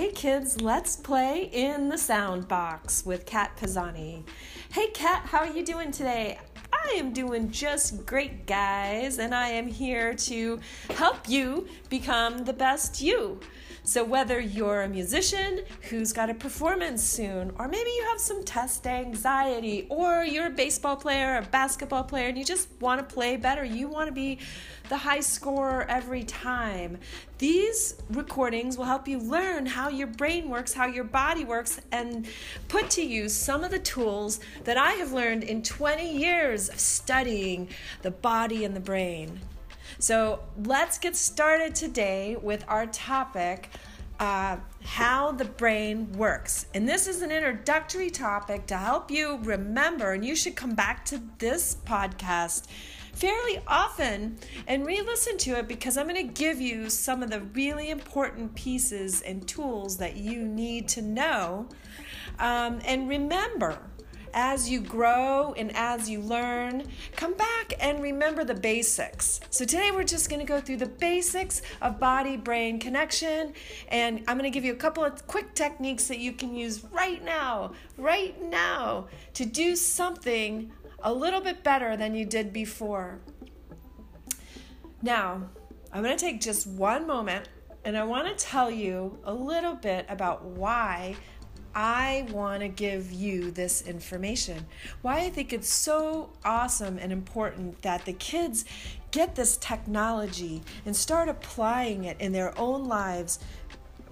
Hey kids, let's play in the sound box with Kat Pisani. Hey Kat, how are you doing today? I am doing just great, guys, and I am here to help you become the best you. So, whether you're a musician who's got a performance soon, or maybe you have some test anxiety, or you're a baseball player, a basketball player, and you just want to play better, you want to be the high score every time. These recordings will help you learn how your brain works, how your body works, and put to use some of the tools that I have learned in 20 years of studying the body and the brain. So let's get started today with our topic. Uh, how the brain works. And this is an introductory topic to help you remember, and you should come back to this podcast fairly often and re listen to it because I'm going to give you some of the really important pieces and tools that you need to know um, and remember as you grow and as you learn, come back and remember the basics. So, today we're just going to go through the basics of body brain connection, and I'm going to give you a couple of quick techniques that you can use right now, right now, to do something a little bit better than you did before. Now, I'm going to take just one moment and I want to tell you a little bit about why I want to give you this information. Why I think it's so awesome and important that the kids get this technology and start applying it in their own lives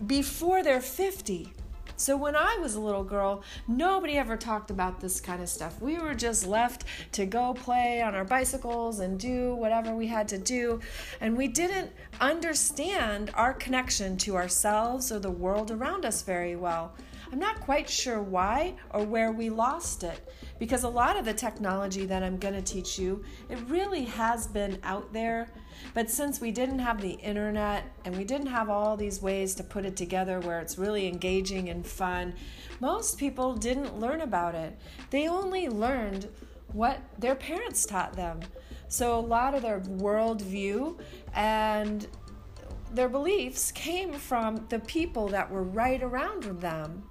before they're 50. So when I was a little girl, nobody ever talked about this kind of stuff. We were just left to go play on our bicycles and do whatever we had to do, and we didn't understand our connection to ourselves or the world around us very well. I'm not quite sure why or where we lost it because a lot of the technology that I'm going to teach you, it really has been out there. But since we didn't have the internet and we didn't have all these ways to put it together where it's really engaging and fun, most people didn't learn about it. They only learned what their parents taught them. So a lot of their worldview and their beliefs came from the people that were right around them.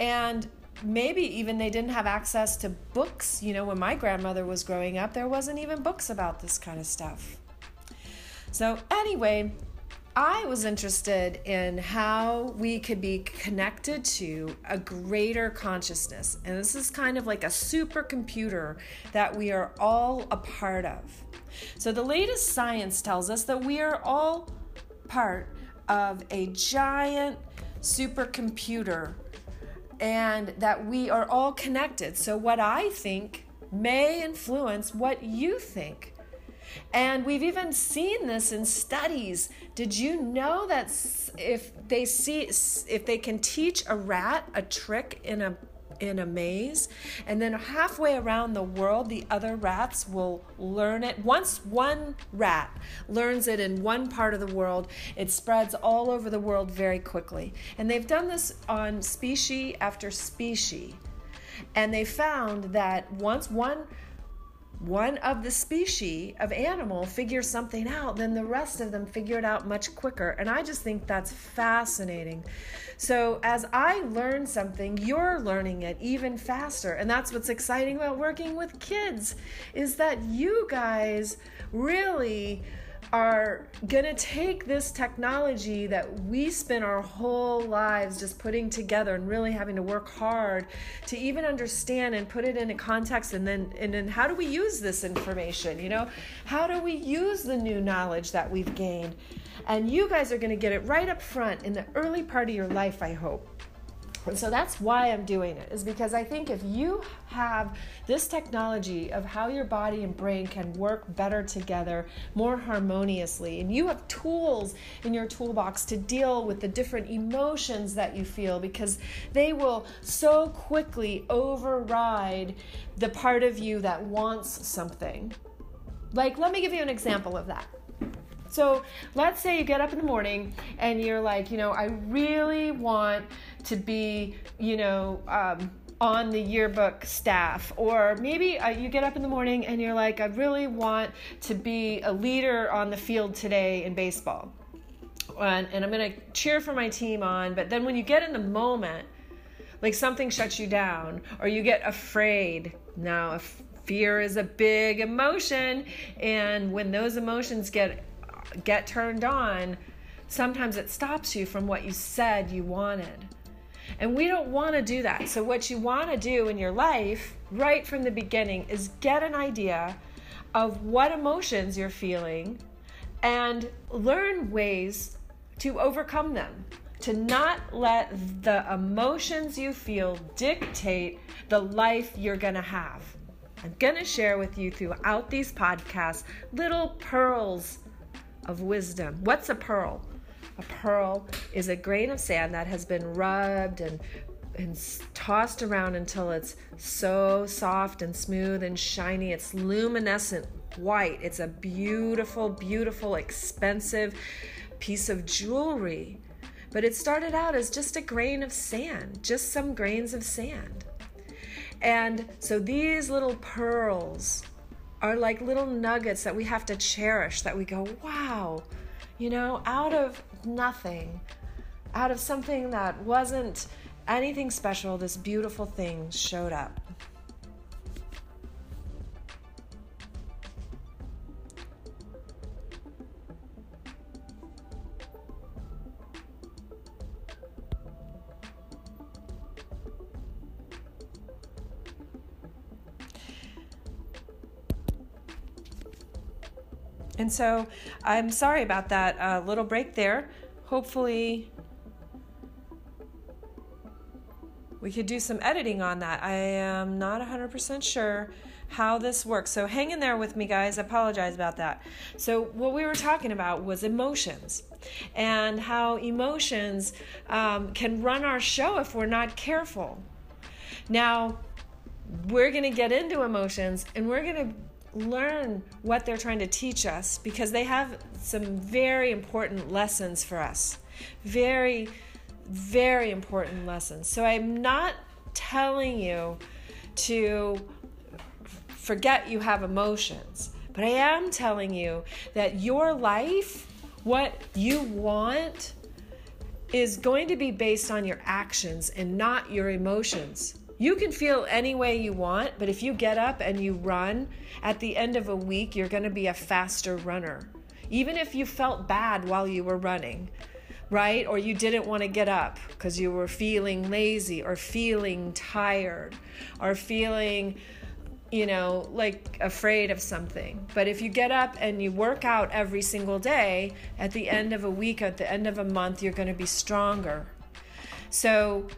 And maybe even they didn't have access to books. You know, when my grandmother was growing up, there wasn't even books about this kind of stuff. So, anyway, I was interested in how we could be connected to a greater consciousness. And this is kind of like a supercomputer that we are all a part of. So, the latest science tells us that we are all part of a giant supercomputer and that we are all connected. So, what I think may influence what you think. And we've even seen this in studies. Did you know that if they see if they can teach a rat a trick in a in a maze. And then halfway around the world the other rats will learn it. Once one rat learns it in one part of the world it spreads all over the world very quickly. And they've done this on species after species. And they found that once one one of the species of animal figures something out, then the rest of them figure it out much quicker. And I just think that's fascinating. So as I learn something, you're learning it even faster. And that's what's exciting about working with kids is that you guys really are going to take this technology that we spend our whole lives just putting together and really having to work hard to even understand and put it in a context and then and then how do we use this information you know? How do we use the new knowledge that we've gained? And you guys are going to get it right up front in the early part of your life i hope and so that's why I'm doing it, is because I think if you have this technology of how your body and brain can work better together, more harmoniously, and you have tools in your toolbox to deal with the different emotions that you feel, because they will so quickly override the part of you that wants something. Like, let me give you an example of that. So let's say you get up in the morning and you're like, you know, I really want to be, you know, um, on the yearbook staff or maybe uh, you get up in the morning and you're like i really want to be a leader on the field today in baseball and, and I'm going to cheer for my team on. But then when you get in the moment, like something shuts you down or you get afraid. Now, fear is a big emotion, and when those emotions get get turned on, sometimes it stops you from what you said you wanted. And we don't want to do that. So, what you want to do in your life right from the beginning is get an idea of what emotions you're feeling and learn ways to overcome them. To not let the emotions you feel dictate the life you're going to have. I'm going to share with you throughout these podcasts little pearls of wisdom. What's a pearl? A pearl is a grain of sand that has been rubbed and and tossed around until it's so soft and smooth and shiny. It's luminescent white. It's a beautiful, beautiful, expensive piece of jewelry. But it started out as just a grain of sand, just some grains of sand. And so these little pearls are like little nuggets that we have to cherish, that we go, wow, you know, out of nothing, out of something that wasn't anything special, this beautiful thing showed up. And so I'm sorry about that uh, little break there. Hopefully, we could do some editing on that. I am not 100% sure how this works. So hang in there with me, guys. I apologize about that. So, what we were talking about was emotions and how emotions um, can run our show if we're not careful. Now, we're going to get into emotions and we're going to learn what they're trying to teach us because they have some very important lessons for us. Very, very important lessons. So I'm not telling you to forget you have emotions, but I am telling you that your life, what you want, is going to be based on your actions and not your emotions. You can feel any way you want, but if you get up and you run, at the end of a week, you're going to be a faster runner. Even if you felt bad while you were running, right? Or you didn't want to get up because you were feeling lazy or feeling tired or feeling, you know, like afraid of something. But if you get up and you work out every single day, at the end of a week, at the end of a month, you're going to be stronger. So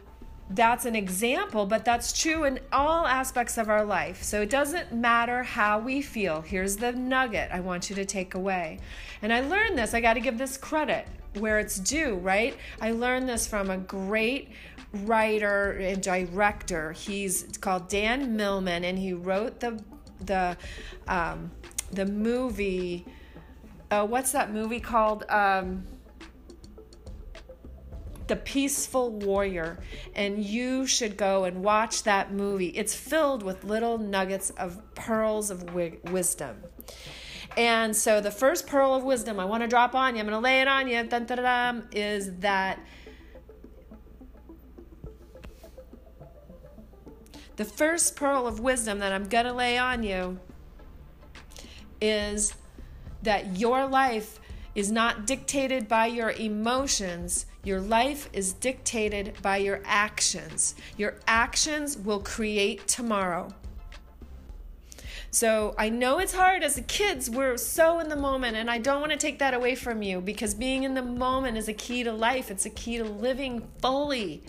that's an example, but that's true in all aspects of our life. So it doesn't matter how we feel. Here's the nugget I want you to take away. And I learned this, I got to give this credit where it's due, right? I learned this from a great writer and director. He's called Dan Millman, and he wrote the the um, the movie. Uh, what's that movie called? Um, the Peaceful Warrior, and you should go and watch that movie. It's filled with little nuggets of pearls of wi- wisdom. And so, the first pearl of wisdom I want to drop on you, I'm going to lay it on you, dun, dun, dun, is that the first pearl of wisdom that I'm going to lay on you is that your life is not dictated by your emotions. Your life is dictated by your actions. Your actions will create tomorrow. So I know it's hard as kids, we're so in the moment, and I don't want to take that away from you because being in the moment is a key to life, it's a key to living fully.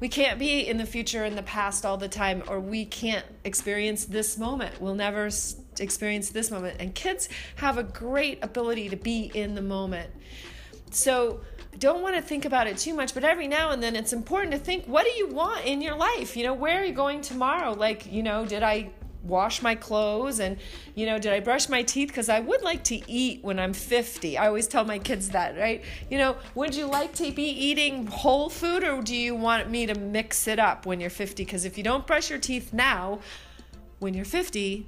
We can't be in the future and the past all the time, or we can't experience this moment. We'll never experience this moment. And kids have a great ability to be in the moment. So, don't want to think about it too much, but every now and then it's important to think what do you want in your life? You know, where are you going tomorrow? Like, you know, did I wash my clothes and you know did i brush my teeth? Because i would like to eat when i'm 50 i always tell my kids that right? You know would you like to be eating whole food or do you want me to mix it up when you're 50 because if you don't brush your teeth now when you're 50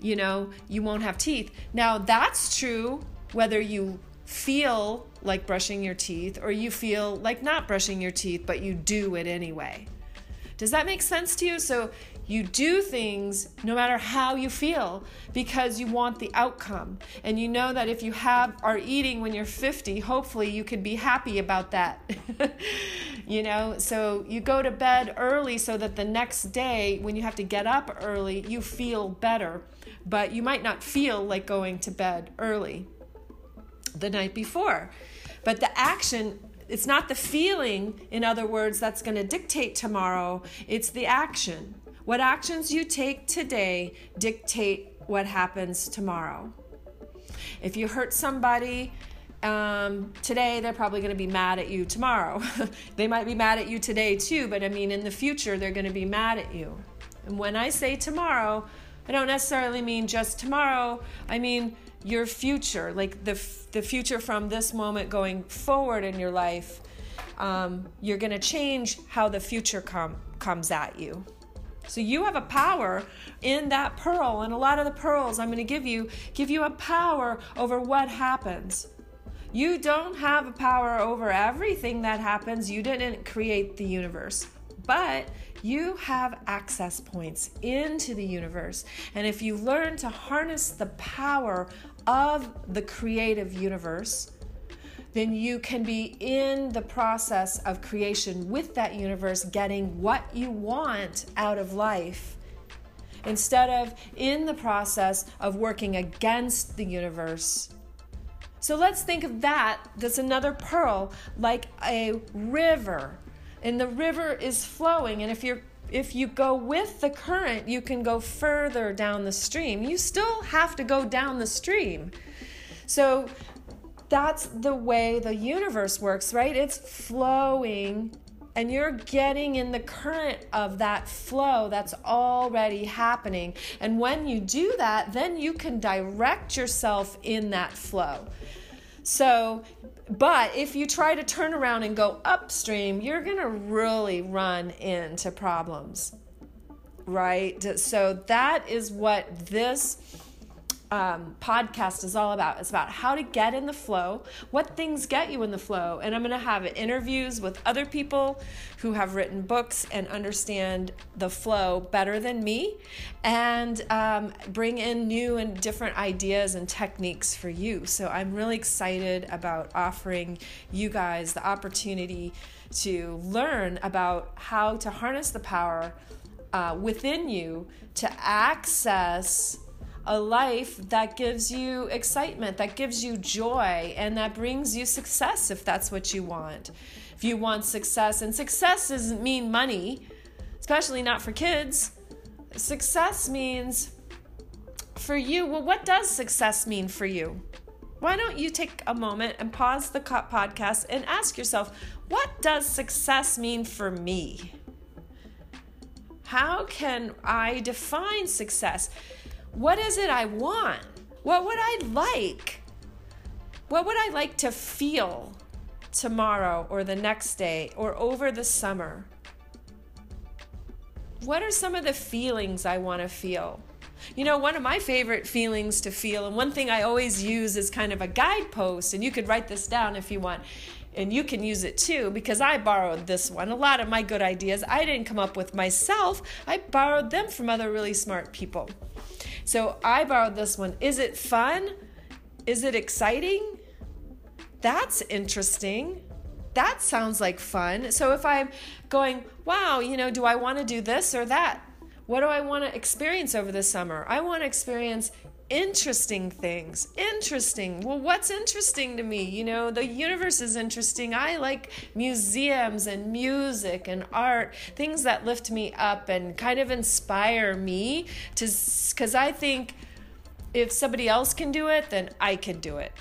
you know you won't have teeth. Now that's true whether you feel like brushing your teeth or you feel like not brushing your teeth, but you do it anyway. Does that make sense to you? So you do things no matter how you feel because you want the outcome. And you know that if you have are eating when you're 50, hopefully you can be happy about that. you know, so you go to bed early so that the next day when you have to get up early, you feel better. But you might not feel like going to bed early the night before. But the action it's not the feeling, in other words, that's going to dictate tomorrow, it's the action. What actions you take today dictate what happens tomorrow. If you hurt somebody um, today, they're probably going to be mad at you tomorrow. they might be mad at you today too, but I mean, in the future, they're going to be mad at you. And when I say tomorrow, I don't necessarily mean just tomorrow. I mean your future, like the the future from this moment going forward in your life. Um, you're going to change how the future com- comes at you. So you have a power in that pearl, and a lot of the pearls I'm going to give you give you a power over what happens. You don't have a power over everything that happens. You didn't create the universe. But you have access points into the universe. And if you learn to harness the power of the creative universe, then you can be in the process of creation with that universe, getting what you want out of life instead of in the process of working against the universe. So let's think of that. That's another pearl, like a river. And the river is flowing. And if you're if you go with the current, you can go further down the stream. You still have to go down the stream. So that's the way the universe works, right? It's flowing and you're getting in the current of that flow that's already happening. And when you do that, then you can direct yourself in that flow. So, but if you try to turn around and go upstream, you're going to really run into problems, right? So, that is what this um, podcast is all about. It's about how to get in the flow, what things get you in the flow. And I'm going to have interviews with other people who have written books and understand the flow better than me and um, bring in new and different ideas and techniques for you. So I'm really excited about offering you guys the opportunity to learn about how to harness the power uh, within you to access a life that gives you excitement, that gives you joy, and that brings you success if that's what you want. If you want success, and success doesn't mean money, especially not for kids. Success means for you, well, what does success mean for you? Why don't you take a moment and pause the podcast and ask yourself, what does success mean for me? How can I define success? What is it I want? What would I like? What would I like to feel tomorrow or the next day or over the summer? What are some of the feelings I want to feel? You know, one of my favorite feelings to feel, and one thing I always use is kind of a guidepost, and you could write this down if you want, and you can use it too, because I borrowed this one. A lot of my good ideas I didn't come up with myself, I borrowed them from other really smart people. So I borrowed this one. Is it fun? Is it exciting? That's interesting. That sounds like fun. So if I'm going, wow, you know, do I want to do this or that? What do I want to experience over the summer? I want to experience interesting things. Interesting. Well, what's interesting to me? You know, the universe is interesting. I like museums and music and art, things that lift me up and kind of inspire me to cuz I think if somebody else can do it, then I can do it.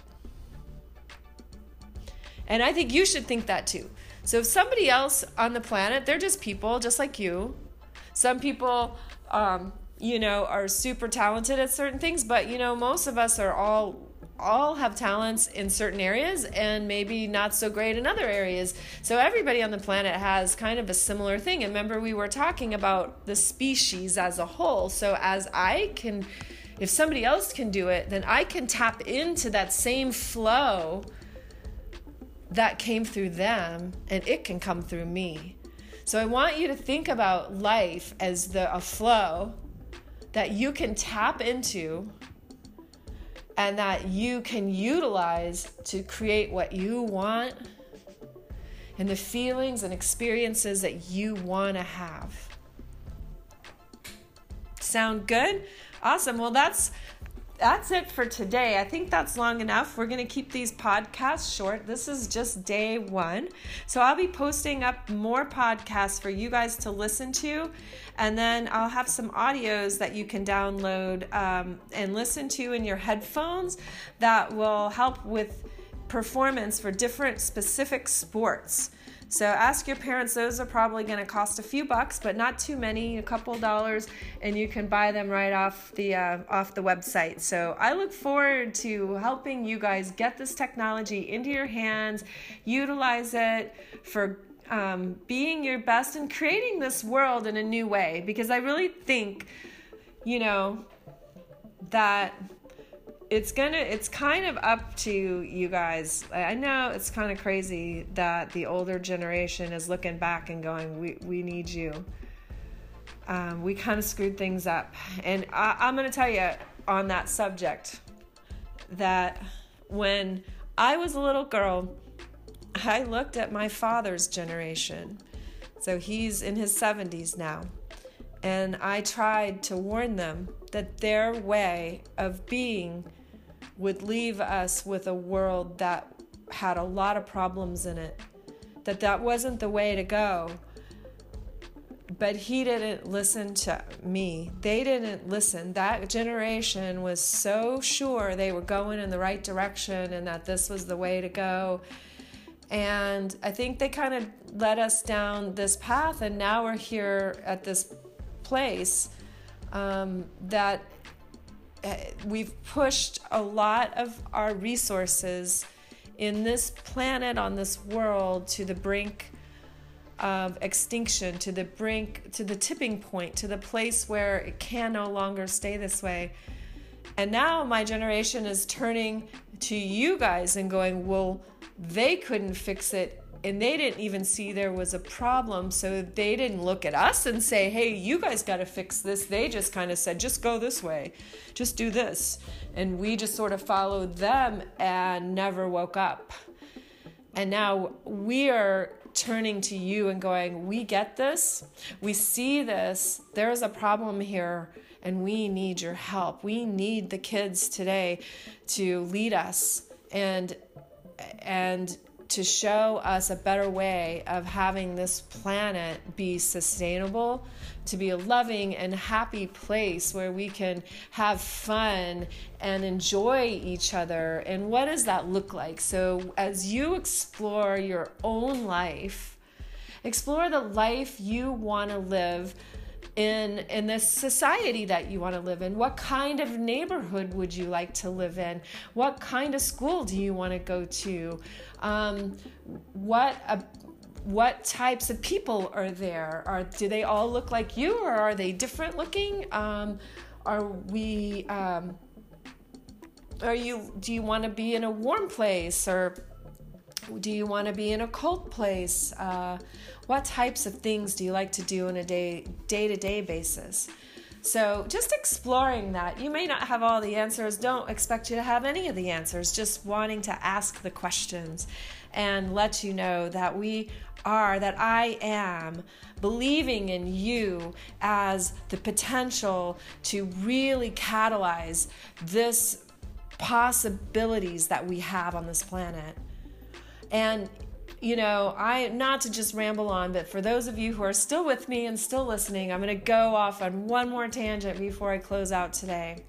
And I think you should think that too. So if somebody else on the planet, they're just people just like you. Some people um, you know, are super talented at certain things, but you know, most of us are all all have talents in certain areas and maybe not so great in other areas. So everybody on the planet has kind of a similar thing. And remember we were talking about the species as a whole. So as I can if somebody else can do it, then I can tap into that same flow that came through them and it can come through me. So I want you to think about life as the a flow that you can tap into and that you can utilize to create what you want and the feelings and experiences that you want to have. Sound good? Awesome. Well, that's that's it for today. I think that's long enough. We're going to keep these podcasts short. This is just day one. So I'll be posting up more podcasts for you guys to listen to. And then I'll have some audios that you can download um, and listen to in your headphones that will help with performance for different specific sports. So ask your parents, those are probably going to cost a few bucks, but not too many, a couple dollars, and you can buy them right off the uh, off the website. So I look forward to helping you guys get this technology into your hands, utilize it for um, being your best and creating this world in a new way because I really think, you know, that it's gonna it's kind of up to you guys. I know it's kind of crazy that the older generation is looking back and going we, we need you. Um, we kind of screwed things up. And I, i'm gonna tell you on that subject that when i was a little girl i looked at my father's generation. So he's in his 70s now. And i tried to warn them that their way of being would leave us with a world that had a lot of problems in it that that wasn't the way to go. But he didn't listen to me. They didn't listen. That generation was so sure they were going in the right direction and that this was the way to go. And i think they kind of led us down this path and now we're here at this place um, that Uh, we've pushed a lot of our resources in this planet, on this world, to the brink of extinction, to the brink, to the tipping point, to the place where it can no longer stay this way. And now my generation is turning to you guys and going, well, they couldn't fix it and they didn't even see there was a problem so they didn't look at us and say hey you guys got to fix this. They just kind of said just go this way. Just do this. And we just sort of followed them and never woke up. And now we are turning to you and going we get this. We see this. There's a problem here and we need your help. We need the kids today to lead us and and to show us a better way of having this planet be sustainable, to be a loving and happy place where we can have fun and enjoy each other. And what does that look like? So, as you explore your own life, explore the life you want to live in in this society that you want to live in what kind of neighborhood would you like to live in? What kind of school do you want to go to? Um, what a, what types of people are there? Are do they all look like you or are they different looking? Um, are we um, are you do you want to be in a warm place or do you want to be in a cold place? Uh, what types of things do you like to do on a day day to day basis? So, just exploring that. You may not have all the answers. Don't expect you to have any of the answers. Just wanting to ask the questions and let you know that we are, that I am believing in you as the potential to really catalyze this possibilities that we have on this planet. And you know, I not to just ramble on, but for those of you who are still with me and still listening, I'm going to go off on one more tangent before I close out today.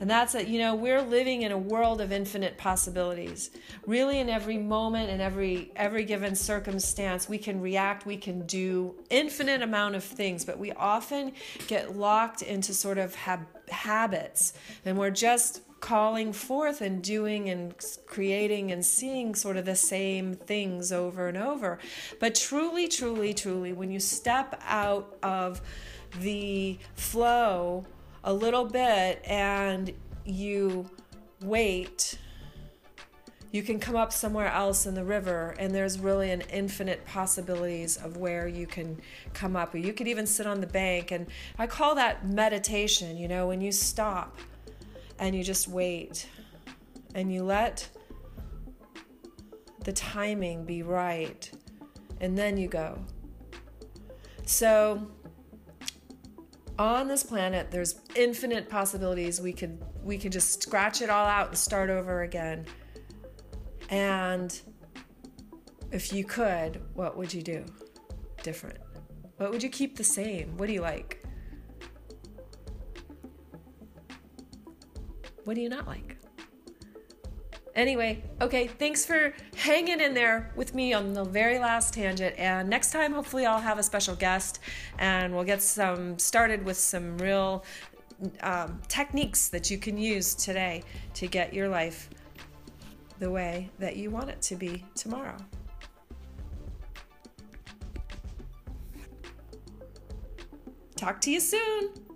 And that's that, you know, we're living in a world of infinite possibilities. Really in every moment and every every given circumstance, we can react, we can do infinite amount of things, but we often get locked into sort of hab- habits and we're just calling forth and doing and creating and seeing sort of the same things over and over. But truly, truly, truly, when you step out of the flow a little bit and you wait, you can come up somewhere else in the river and there's really an infinite possibilities of where you can come up or you could even sit on the bank and i call that meditation you know when you stop and you just wait and you let the timing be right and then you go. So on this planet there's infinite possibilities. We could we could just scratch it all out and start over again. And if you could what would you do different? What would you keep the same? What do you like what do you not like Anyway, okay, thanks for hanging in there with me on the very last tangent. And next time, hopefully, I'll have a special guest and we'll get some started with some real um, techniques that you can use today to get your life the way that you want it to be tomorrow. Talk to you soon.